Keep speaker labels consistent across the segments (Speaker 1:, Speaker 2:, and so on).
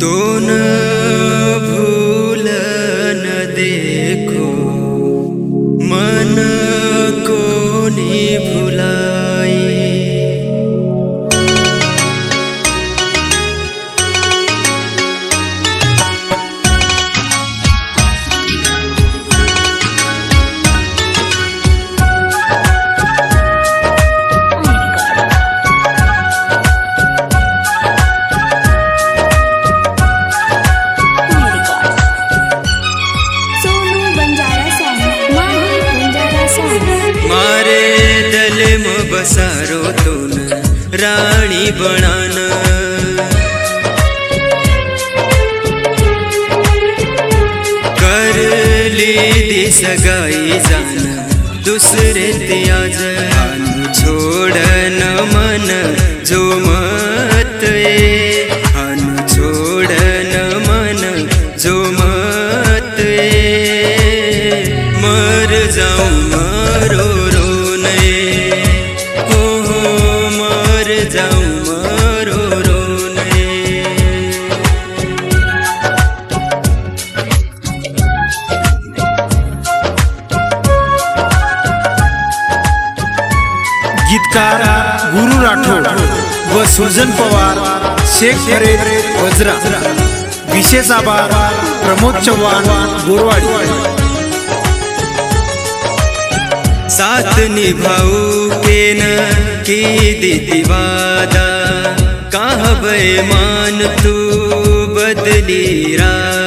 Speaker 1: तो में बसारो तो रानी बनाना। कर ली सगाई जाना, दूसरे त्याज छोड़ न मन, जो मत
Speaker 2: गीतकार गुरु राठोड व सुजन पवार, शेख परेड वज्रा, विशेष आभार, प्रमोद चव्हाण बोरवाडी
Speaker 1: साथ निभाऊ के की दीदी वादा कहाँ बेमान तू बदली रादा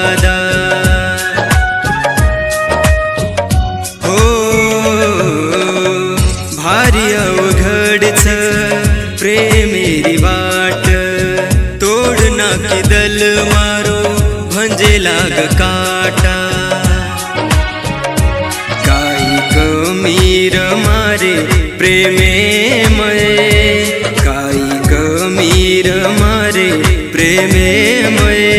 Speaker 1: नाकी दल मारो, भंजे लाग काटा। काही कमीर मारे प्रेमे मये काही कमीर मारे प्रेमे मये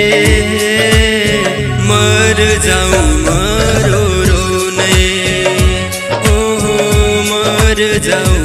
Speaker 1: मर जाऊ, मरो रो ने हो हो मर जाऊ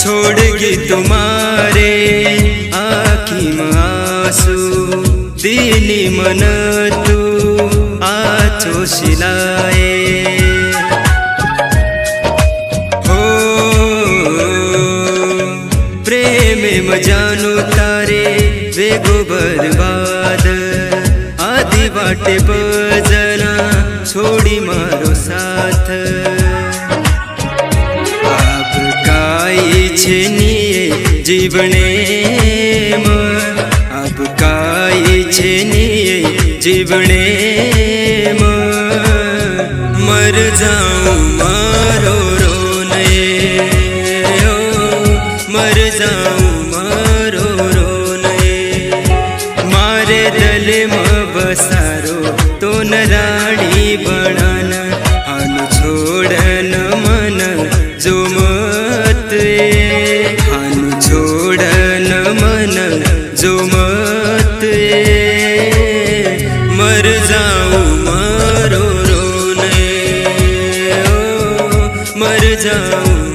Speaker 1: छोड़गी तुम्हारे आखी में आँसू मन तू आछो सिलाए हो, प्रेम में जानू तारे वेगो बर्बाद आदि बाटे बजना, छोड़ी मारो साथ। જીવને આપ કાઈ છે નીએ જીવને મર જાઉં मर जाऊँ।